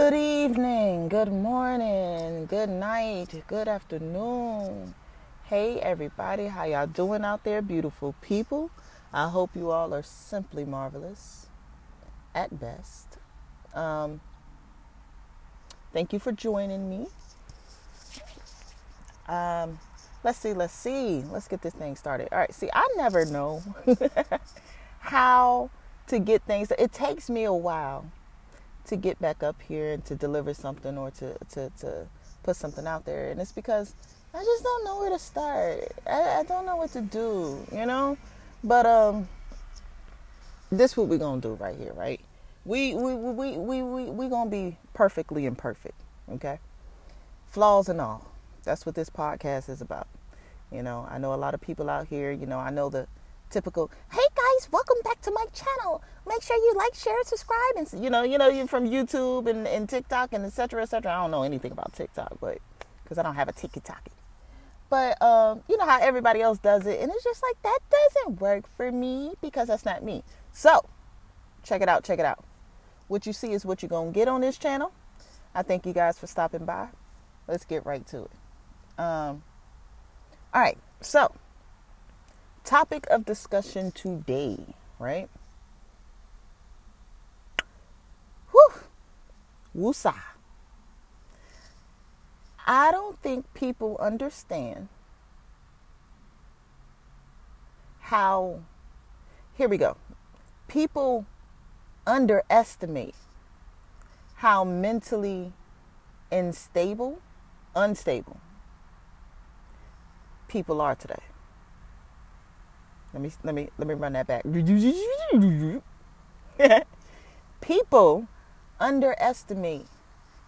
Good evening, good morning, good night, good afternoon. Hey everybody, how y'all doing out there, beautiful people? I hope you all are simply marvelous at best. Um, thank you for joining me. Um, let's see, let's see. Let's get this thing started. All right, see, I never know how to get things. It takes me a while to get back up here and to deliver something or to, to, to put something out there. And it's because I just don't know where to start. I, I don't know what to do, you know? But um this what we're gonna do right here, right? We we we we we we gonna be perfectly imperfect, okay? Flaws and all. That's what this podcast is about. You know, I know a lot of people out here, you know, I know the typical, hey guys, welcome back to my channel. Make sure you like, share, subscribe, and you know, you know, you're from YouTube and, and TikTok and etc. etc. I don't know anything about TikTok, but because I don't have a TikTok. But um, you know how everybody else does it, and it's just like that doesn't work for me because that's not me. So check it out, check it out. What you see is what you're gonna get on this channel. I thank you guys for stopping by. Let's get right to it. Um, all right, so topic of discussion today, right? Whew. Woosah. I don't think people understand how, here we go. People underestimate how mentally unstable, unstable people are today. Let me let me let me run that back. People underestimate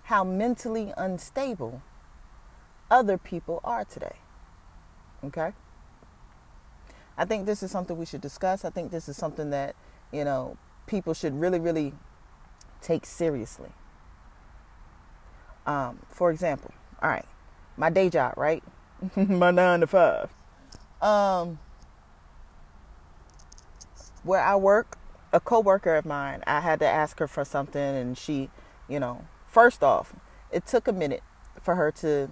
how mentally unstable other people are today. Okay? I think this is something we should discuss. I think this is something that, you know, people should really, really take seriously. Um, for example, all right, my day job, right? my nine to five. Um, where I work, a coworker of mine, I had to ask her for something, and she, you know, first off, it took a minute for her to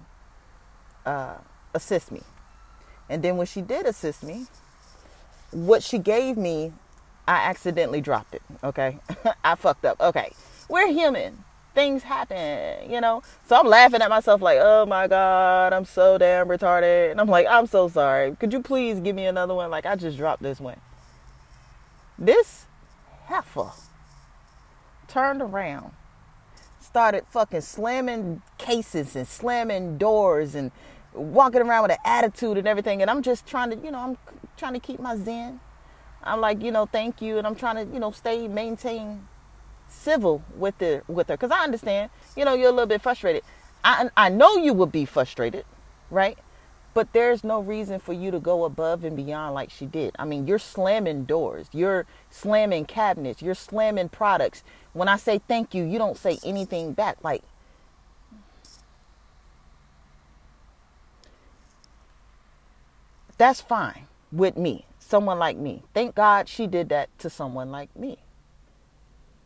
uh, assist me, and then when she did assist me, what she gave me, I accidentally dropped it. Okay, I fucked up. Okay, we're human. Things happen, you know. So I'm laughing at myself like, oh my god, I'm so damn retarded, and I'm like, I'm so sorry. Could you please give me another one? Like I just dropped this one. This heifer turned around, started fucking slamming cases and slamming doors and walking around with an attitude and everything. And I'm just trying to, you know, I'm trying to keep my zen. I'm like, you know, thank you, and I'm trying to, you know, stay maintain civil with the with her because I understand, you know, you're a little bit frustrated. I I know you would be frustrated, right? But there's no reason for you to go above and beyond like she did. I mean, you're slamming doors, you're slamming cabinets, you're slamming products. When I say thank you, you don't say anything back. Like, that's fine with me, someone like me. Thank God she did that to someone like me.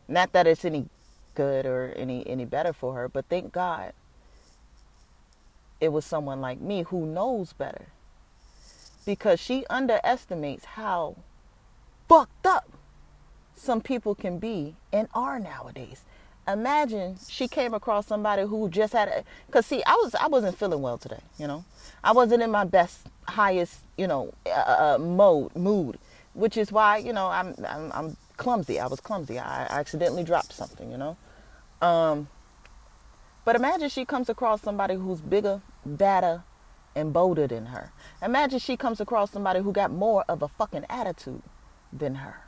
Not that it's any good or any any better for her, but thank God it was someone like me who knows better. Because she underestimates how fucked up some people can be and are nowadays. Imagine she came across somebody who just had a cuz see I was I wasn't feeling well today, you know. I wasn't in my best highest, you know, uh, uh, mode mood, which is why, you know, I'm I'm, I'm clumsy. I was clumsy. I, I accidentally dropped something, you know. Um but imagine she comes across somebody who's bigger, badder, and bolder than her. Imagine she comes across somebody who got more of a fucking attitude than her.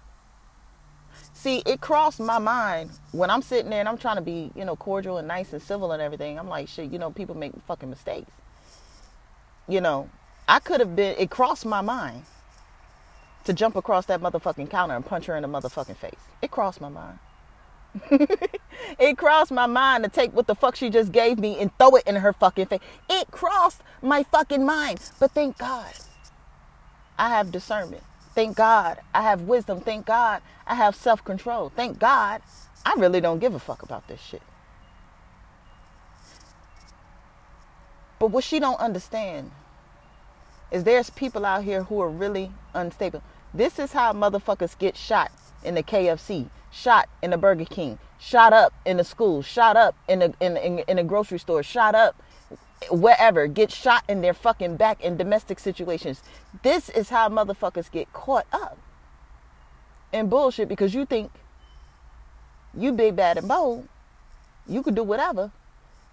See, it crossed my mind when I'm sitting there and I'm trying to be, you know, cordial and nice and civil and everything. I'm like, shit, you know, people make fucking mistakes. You know, I could have been, it crossed my mind to jump across that motherfucking counter and punch her in the motherfucking face. It crossed my mind. it crossed my mind to take what the fuck she just gave me and throw it in her fucking face. It crossed my fucking mind. But thank God I have discernment. Thank God I have wisdom. Thank God I have self control. Thank God I really don't give a fuck about this shit. But what she don't understand is there's people out here who are really unstable. This is how motherfuckers get shot in the KFC shot in the Burger King, shot up in the school, shot up in the in, in, in a grocery store, shot up wherever, get shot in their fucking back in domestic situations. This is how motherfuckers get caught up in bullshit because you think you big bad and bold, you could do whatever,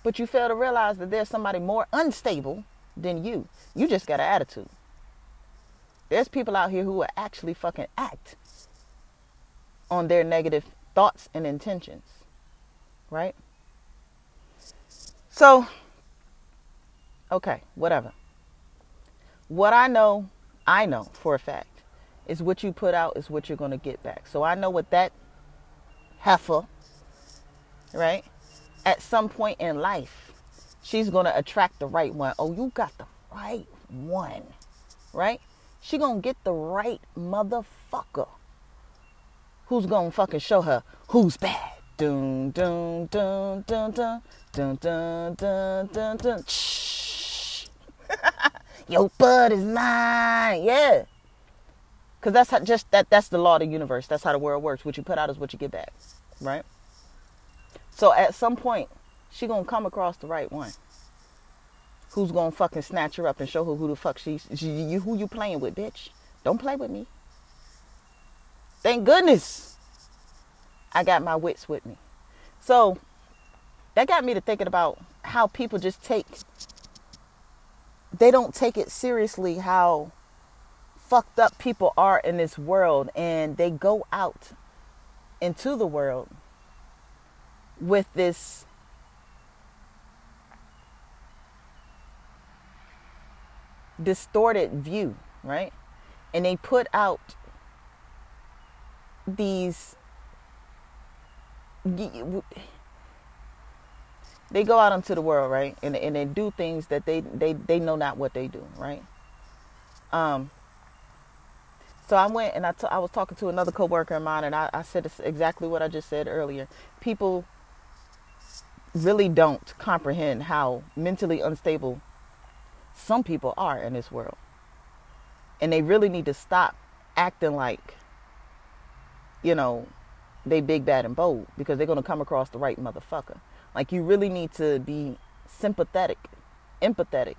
but you fail to realize that there's somebody more unstable than you. You just got an attitude. There's people out here who will actually fucking act on their negative thoughts and intentions. Right? So, okay, whatever. What I know, I know for a fact, is what you put out is what you're going to get back. So I know what that heifer, right, at some point in life, she's going to attract the right one. Oh, you got the right one, right? She going to get the right motherfucker who's to fucking show her who's bad. Dun dun dun dun dun dun dun dun dun dun. Shh. Your bud is mine. Yeah. Cause that's how, just that that's the law of the universe. That's how the world works. What you put out is what you get back. Right? So at some point, she gonna come across the right one. Who's gonna fucking snatch her up and show her who the fuck she's she, you who you playing with, bitch? Don't play with me. Thank goodness I got my wits with me. So that got me to thinking about how people just take they don't take it seriously how fucked up people are in this world and they go out into the world with this distorted view, right? And they put out these they go out into the world, right? And and they do things that they they they know not what they do, right? Um so I went and I, t- I was talking to another coworker of mine, and I, I said exactly what I just said earlier. People really don't comprehend how mentally unstable some people are in this world. And they really need to stop acting like, you know, they big, bad, and bold because they're going to come across the right motherfucker. Like, you really need to be sympathetic, empathetic,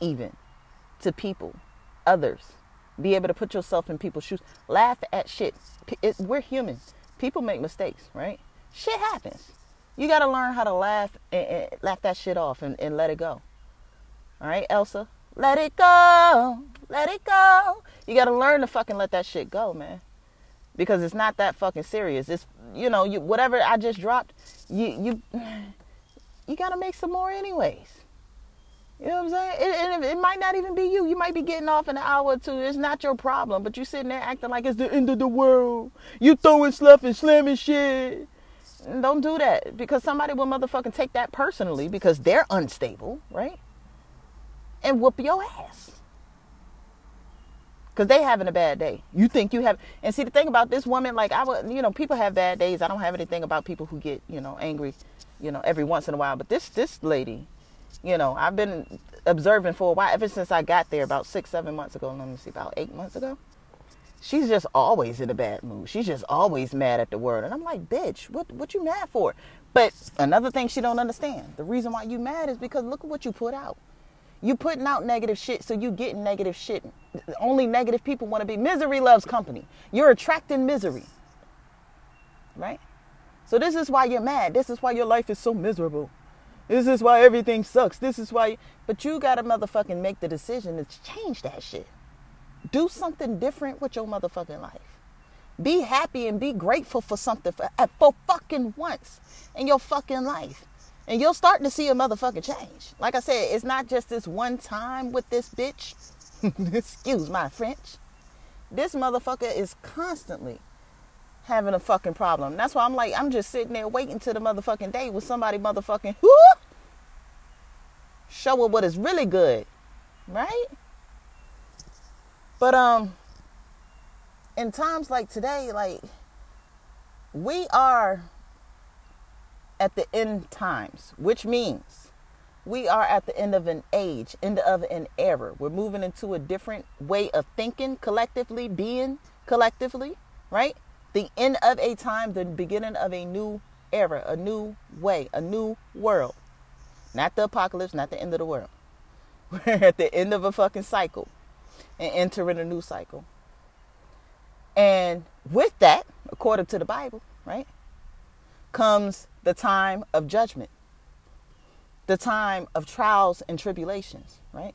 even to people, others. Be able to put yourself in people's shoes. Laugh at shit. It, we're human. People make mistakes, right? Shit happens. You got to learn how to laugh and, and, laugh that shit off and, and let it go. All right, Elsa? Let it go. Let it go. You got to learn to fucking let that shit go, man. Because it's not that fucking serious. It's, you know, you whatever I just dropped, you you you got to make some more anyways. You know what I'm saying? It, it, it, might not even be you. You might be getting off in an hour or two. It's not your problem. But you sitting there acting like it's the end of the world. You throwing stuff and slamming shit. Don't do that because somebody will motherfucking take that personally because they're unstable, right? And whoop your ass. Because they having a bad day. You think you have, and see the thing about this woman, like I would, you know, people have bad days. I don't have anything about people who get, you know, angry, you know, every once in a while. But this, this lady, you know, I've been observing for a while, ever since I got there about six, seven months ago. Let me see, about eight months ago. She's just always in a bad mood. She's just always mad at the world. And I'm like, bitch, what what you mad for? But another thing she don't understand. The reason why you mad is because look at what you put out. You putting out negative shit, so you getting negative shit. Only negative people want to be. Misery loves company. You're attracting misery. Right? So this is why you're mad. This is why your life is so miserable. This is why everything sucks. This is why. But you gotta motherfucking make the decision to change that shit. Do something different with your motherfucking life. Be happy and be grateful for something for, uh, for fucking once in your fucking life. And you'll start to see a motherfucking change. Like I said, it's not just this one time with this bitch. Excuse my French. This motherfucker is constantly having a fucking problem. That's why I'm like, I'm just sitting there waiting to the motherfucking day with somebody motherfucking whoo show her what is really good. Right? But um in times like today, like we are at the end times, which means we are at the end of an age, end of an era. We're moving into a different way of thinking collectively, being collectively, right? The end of a time, the beginning of a new era, a new way, a new world. Not the apocalypse, not the end of the world. We're at the end of a fucking cycle and entering a new cycle. And with that, according to the Bible, right, comes the time of judgment the time of trials and tribulations, right?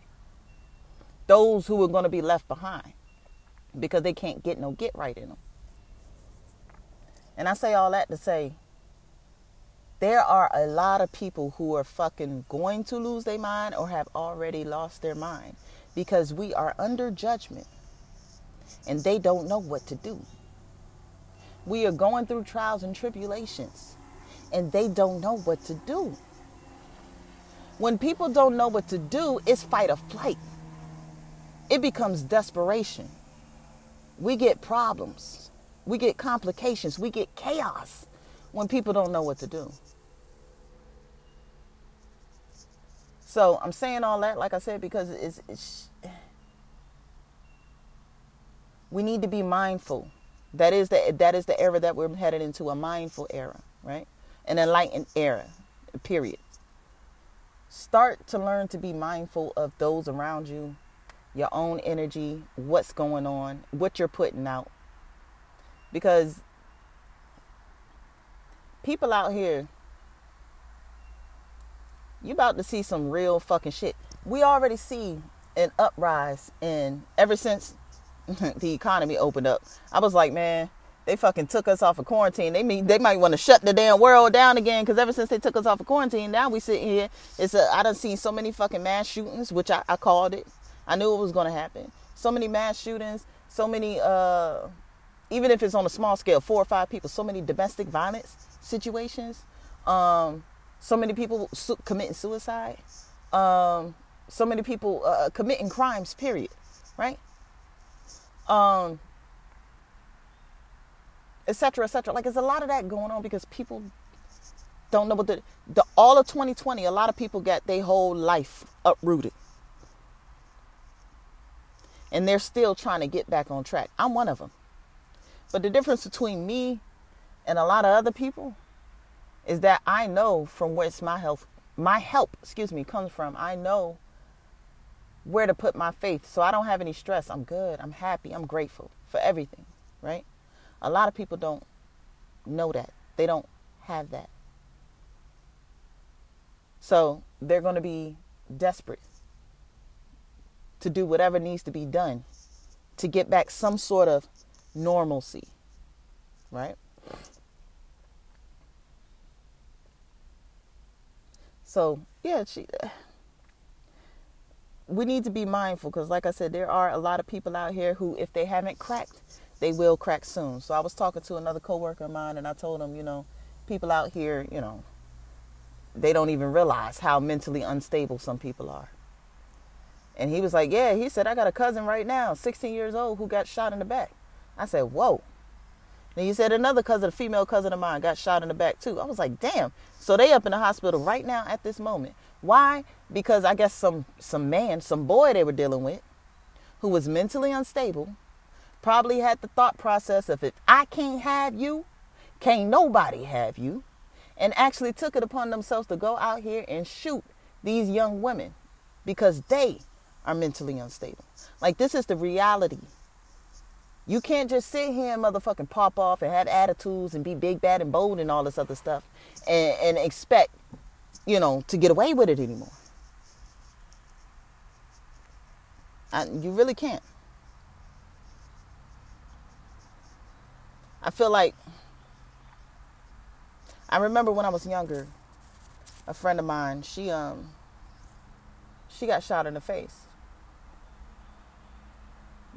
Those who are going to be left behind because they can't get no get right in them. And I say all that to say there are a lot of people who are fucking going to lose their mind or have already lost their mind because we are under judgment and they don't know what to do. We are going through trials and tribulations and they don't know what to do. When people don't know what to do, it's fight or flight. It becomes desperation. We get problems. We get complications. We get chaos when people don't know what to do. So I'm saying all that, like I said, because it's, it's we need to be mindful. That is the that is the era that we're headed into a mindful era, right? An enlightened era, period start to learn to be mindful of those around you, your own energy, what's going on, what you're putting out. Because people out here, you about to see some real fucking shit. We already see an uprise in ever since the economy opened up. I was like, man, they fucking took us off of quarantine. They mean they might want to shut the damn world down again because ever since they took us off of quarantine, now we sitting here. It's a I done seen so many fucking mass shootings, which I, I called it. I knew it was gonna happen. So many mass shootings, so many uh even if it's on a small scale, four or five people, so many domestic violence situations, um, so many people su- committing suicide, um, so many people uh, committing crimes. Period. Right. Um, etc., etc. Like, there's a lot of that going on because people don't know what the, the all of 2020. A lot of people got their whole life uprooted, and they're still trying to get back on track. I'm one of them. But the difference between me and a lot of other people is that I know from where my health, my help, excuse me, comes from. I know where to put my faith, so I don't have any stress. I'm good. I'm happy. I'm grateful for everything. Right. A lot of people don't know that. They don't have that. So they're going to be desperate to do whatever needs to be done to get back some sort of normalcy. Right? So, yeah, she, we need to be mindful because, like I said, there are a lot of people out here who, if they haven't cracked they will crack soon. So I was talking to another coworker of mine and I told him, you know, people out here, you know, they don't even realize how mentally unstable some people are. And he was like, Yeah, he said, I got a cousin right now, 16 years old, who got shot in the back. I said, Whoa. And he said, Another cousin, a female cousin of mine, got shot in the back too. I was like, Damn. So they up in the hospital right now at this moment. Why? Because I guess some some man, some boy they were dealing with, who was mentally unstable, probably had the thought process of if I can't have you, can't nobody have you, and actually took it upon themselves to go out here and shoot these young women because they are mentally unstable. Like this is the reality. You can't just sit here and motherfucking pop off and have attitudes and be big, bad, and bold and all this other stuff and, and expect, you know, to get away with it anymore. I, you really can't. I feel like I remember when I was younger, a friend of mine, she um she got shot in the face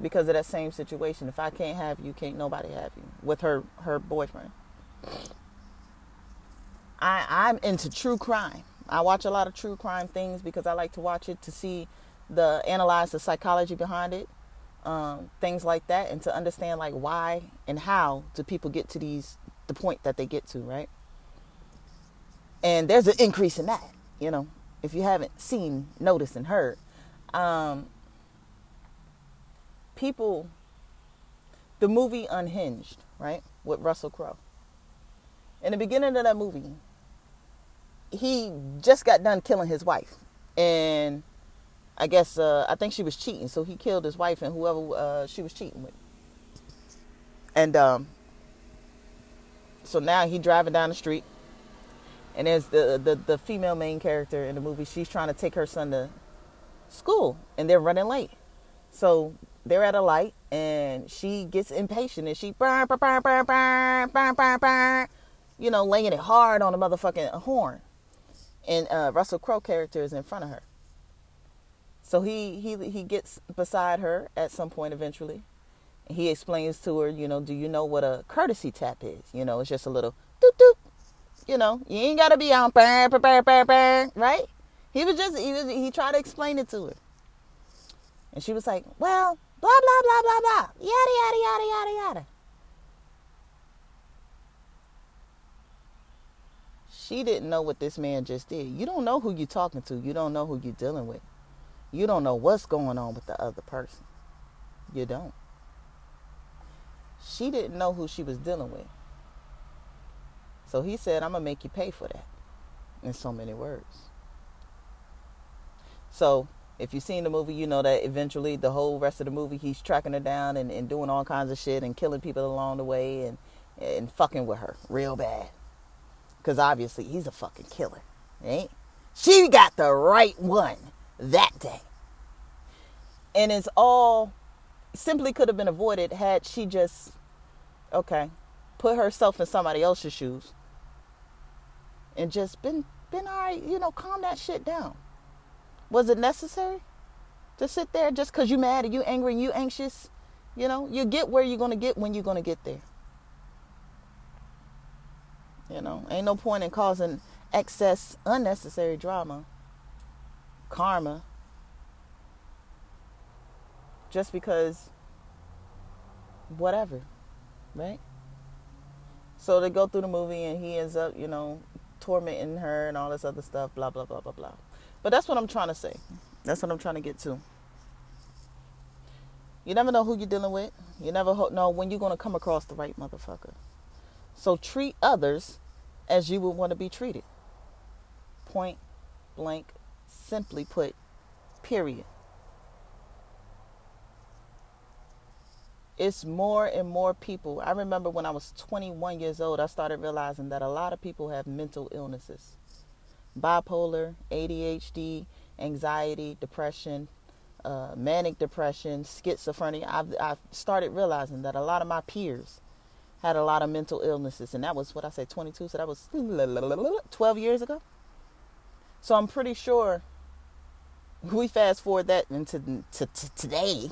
because of that same situation. If I can't have you, can't nobody have you with her her boyfriend. I I'm into true crime. I watch a lot of true crime things because I like to watch it to see the analyze the psychology behind it um, things like that, and to understand like why and how do people get to these the point that they get to, right? And there's an increase in that, you know. if you haven't seen, noticed, and heard, um, people, the movie Unhinged, right, with Russell Crowe. In the beginning of that movie, he just got done killing his wife, and I guess uh, I think she was cheating, so he killed his wife and whoever uh, she was cheating with. And um, so now he driving down the street, and there's the, the the female main character in the movie. She's trying to take her son to school, and they're running late. So they're at a light, and she gets impatient, and she burn, burn, burn, burn, burn, burn, you know, laying it hard on the motherfucking horn. And uh, Russell Crowe character is in front of her. So he he he gets beside her at some point eventually. He explains to her, you know, do you know what a courtesy tap is? You know, it's just a little doop doop. You know, you ain't gotta be on bang, bang, bang, bang, right? He was just he was he tried to explain it to her. And she was like, Well, blah blah blah blah blah. Yada yada yada yada yada. She didn't know what this man just did. You don't know who you're talking to. You don't know who you're dealing with. You don't know what's going on with the other person. You don't. She didn't know who she was dealing with. So he said, I'm going to make you pay for that. In so many words. So if you've seen the movie, you know that eventually the whole rest of the movie, he's tracking her down and, and doing all kinds of shit and killing people along the way and, and fucking with her real bad. Because obviously he's a fucking killer. Ain't? She got the right one that day. And it's all simply could have been avoided had she just, okay, put herself in somebody else's shoes and just been, been all right, you know, calm that shit down. Was it necessary to sit there just because you're mad and you angry and you anxious? You know, you get where you're going to get when you're going to get there. You know, ain't no point in causing excess, unnecessary drama, karma, just because whatever, right? So they go through the movie and he ends up, you know, tormenting her and all this other stuff, blah, blah, blah, blah, blah. But that's what I'm trying to say. That's what I'm trying to get to. You never know who you're dealing with. You never know when you're going to come across the right motherfucker. So treat others as you would want to be treated. Point blank, simply put, period. it's more and more people. I remember when I was 21 years old, I started realizing that a lot of people have mental illnesses bipolar, ADHD, anxiety, depression, uh, manic depression, schizophrenia. I've, I've started realizing that a lot of my peers had a lot of mental illnesses, and that was what I say 22, so that was 12 years ago. So I'm pretty sure we fast forward that into to, to today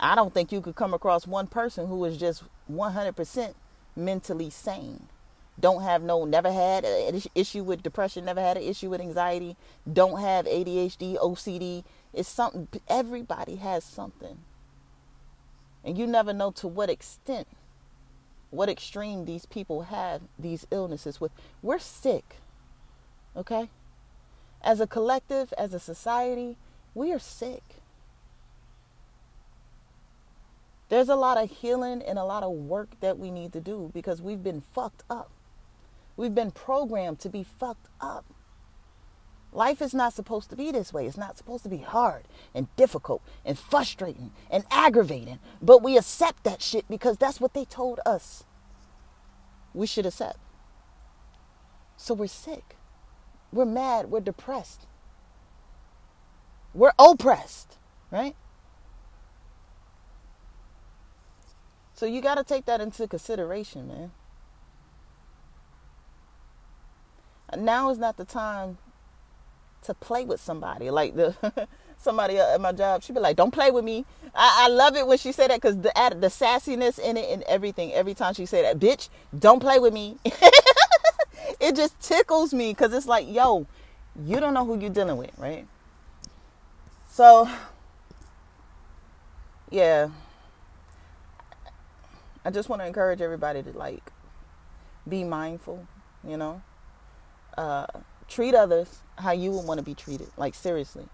I don't think you could come across one person who is just 100% mentally sane. Don't have no, never had an issue with depression, never had an issue with anxiety, don't have ADHD, OCD. It's something, everybody has something. And you never know to what extent, what extreme these people have these illnesses with. We're sick, okay? As a collective, as a society, we are sick. There's a lot of healing and a lot of work that we need to do because we've been fucked up. We've been programmed to be fucked up. Life is not supposed to be this way. It's not supposed to be hard and difficult and frustrating and aggravating. But we accept that shit because that's what they told us we should accept. So we're sick. We're mad. We're depressed. We're oppressed, right? So you got to take that into consideration, man. Now is not the time to play with somebody. Like the somebody at my job, she'd be like, "Don't play with me." I, I love it when she said that because the the sassiness in it and everything. Every time she say that, "Bitch, don't play with me," it just tickles me because it's like, yo, you don't know who you're dealing with, right? So, yeah. I just want to encourage everybody to like be mindful, you know. Uh, treat others how you would want to be treated. Like seriously.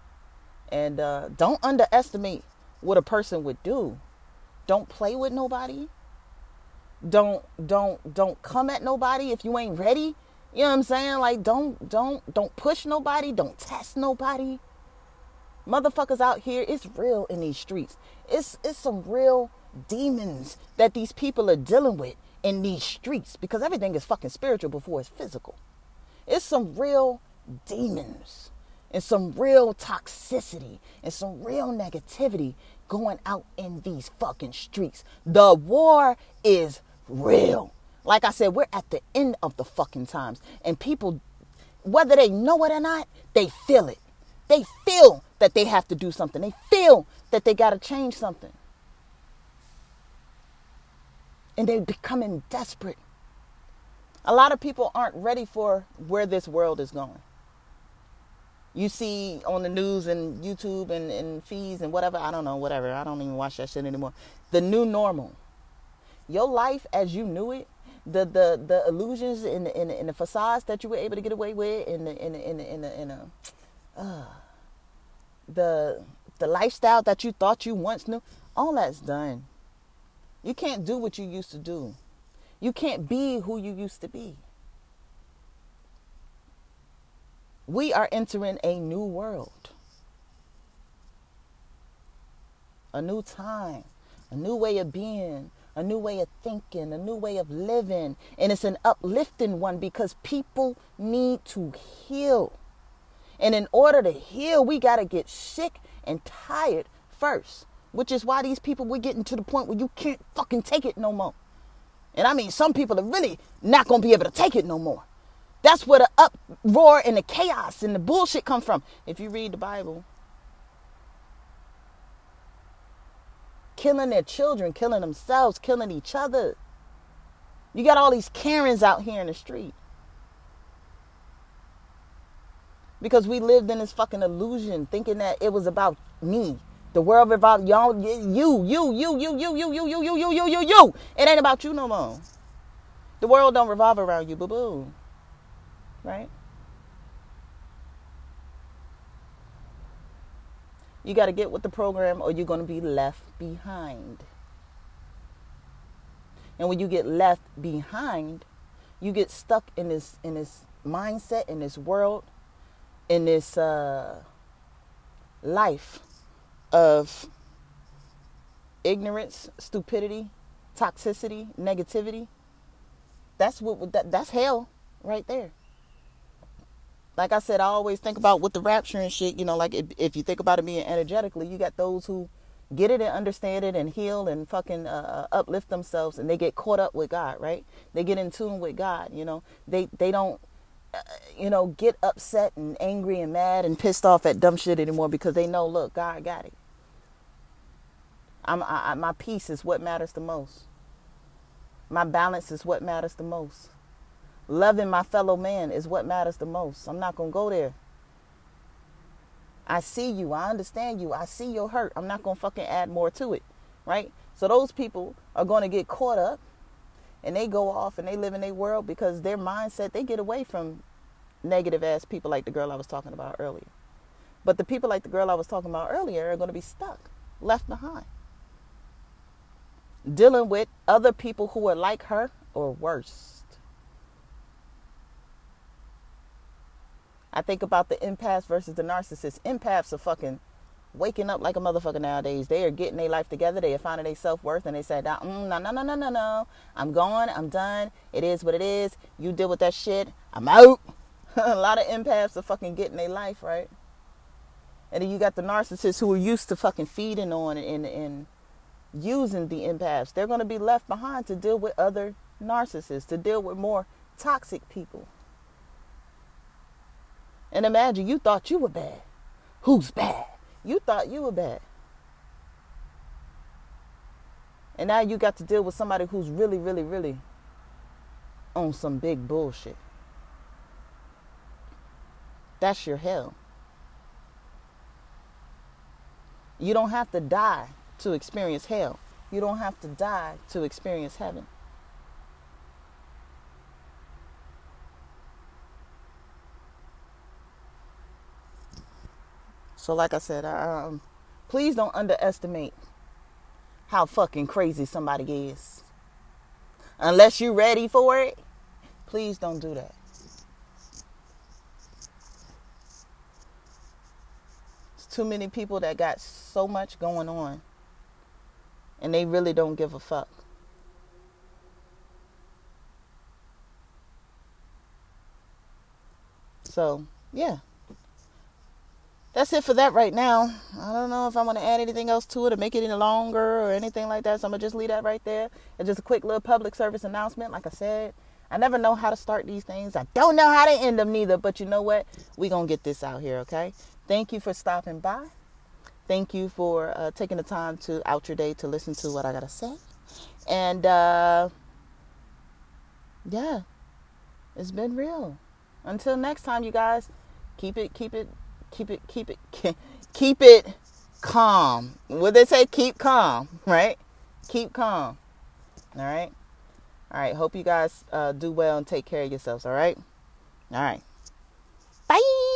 And uh, don't underestimate what a person would do. Don't play with nobody. Don't don't don't come at nobody if you ain't ready. You know what I'm saying? Like don't don't don't push nobody, don't test nobody. Motherfuckers out here, it's real in these streets. It's it's some real demons that these people are dealing with in these streets because everything is fucking spiritual before it's physical. It's some real demons and some real toxicity and some real negativity going out in these fucking streets. The war is real. Like I said, we're at the end of the fucking times. And people, whether they know it or not, they feel it. They feel that they have to do something. They feel that they got to change something. And they're becoming desperate. A lot of people aren't ready for where this world is going. You see on the news and YouTube and, and feeds and whatever, I don't know, whatever. I don't even watch that shit anymore. The new normal. Your life as you knew it the the the illusions in the, the, in the facades that you were able to get away with in the in the, in the, in the, in the uh, the the lifestyle that you thought you once knew all that's done. You can't do what you used to do. You can't be who you used to be. We are entering a new world. A new time. A new way of being a new way of thinking, a new way of living. And it's an uplifting one because people need to heal. And in order to heal, we got to get sick and tired first, which is why these people, we're getting to the point where you can't fucking take it no more. And I mean, some people are really not going to be able to take it no more. That's where the uproar and the chaos and the bullshit come from. If you read the Bible, killing their children, killing themselves, killing each other. You got all these Karens out here in the street. Because we lived in this fucking illusion thinking that it was about me. The world revolved y'all you, you, you, you, you, you, you, you, you, you, you, you, you. You. It ain't about you no more. The world don't revolve around you, boo boo. Right? You got to get with the program or you're going to be left behind. And when you get left behind, you get stuck in this in this mindset in this world in this uh, life of ignorance, stupidity, toxicity, negativity. That's what that, that's hell right there like I said, I always think about with the rapture and shit, you know, like if, if you think about it being energetically, you got those who get it and understand it and heal and fucking uh, uh, uplift themselves and they get caught up with God, right? They get in tune with God, you know. They they don't uh, you know, get upset and angry and mad and pissed off at dumb shit anymore because they know, look, God got it. I'm I, my peace is what matters the most. My balance is what matters the most. Loving my fellow man is what matters the most. I'm not going to go there. I see you. I understand you. I see your hurt. I'm not going to fucking add more to it. Right? So those people are going to get caught up and they go off and they live in their world because their mindset, they get away from negative ass people like the girl I was talking about earlier. But the people like the girl I was talking about earlier are going to be stuck, left behind, dealing with other people who are like her or worse. I think about the empaths versus the narcissists. Empaths are fucking waking up like a motherfucker nowadays. They are getting their life together. They are finding their self worth, and they mm, "No, no, no, no, no, no. I'm going. I'm done. It is what it is. You deal with that shit. I'm out." a lot of empaths are fucking getting their life right, and then you got the narcissists who are used to fucking feeding on and and using the empaths. They're going to be left behind to deal with other narcissists, to deal with more toxic people. And imagine you thought you were bad. Who's bad? You thought you were bad. And now you got to deal with somebody who's really, really, really on some big bullshit. That's your hell. You don't have to die to experience hell. You don't have to die to experience heaven. So, like I said, um, please don't underestimate how fucking crazy somebody is. Unless you're ready for it, please don't do that. It's too many people that got so much going on and they really don't give a fuck. So, yeah. That's it for that right now. I don't know if I'm going to add anything else to it or make it any longer or anything like that. So I'm to just leave that right there. It's just a quick little public service announcement. Like I said, I never know how to start these things. I don't know how to end them neither. But you know what? we going to get this out here, okay? Thank you for stopping by. Thank you for uh, taking the time to out your day to listen to what I got to say. And uh, yeah, it's been real. Until next time, you guys, keep it, keep it, keep it keep it keep it calm. Would they say, keep calm, right? Keep calm. All right. All right. Hope you guys uh, do well and take care of yourselves. All right. All right. Bye.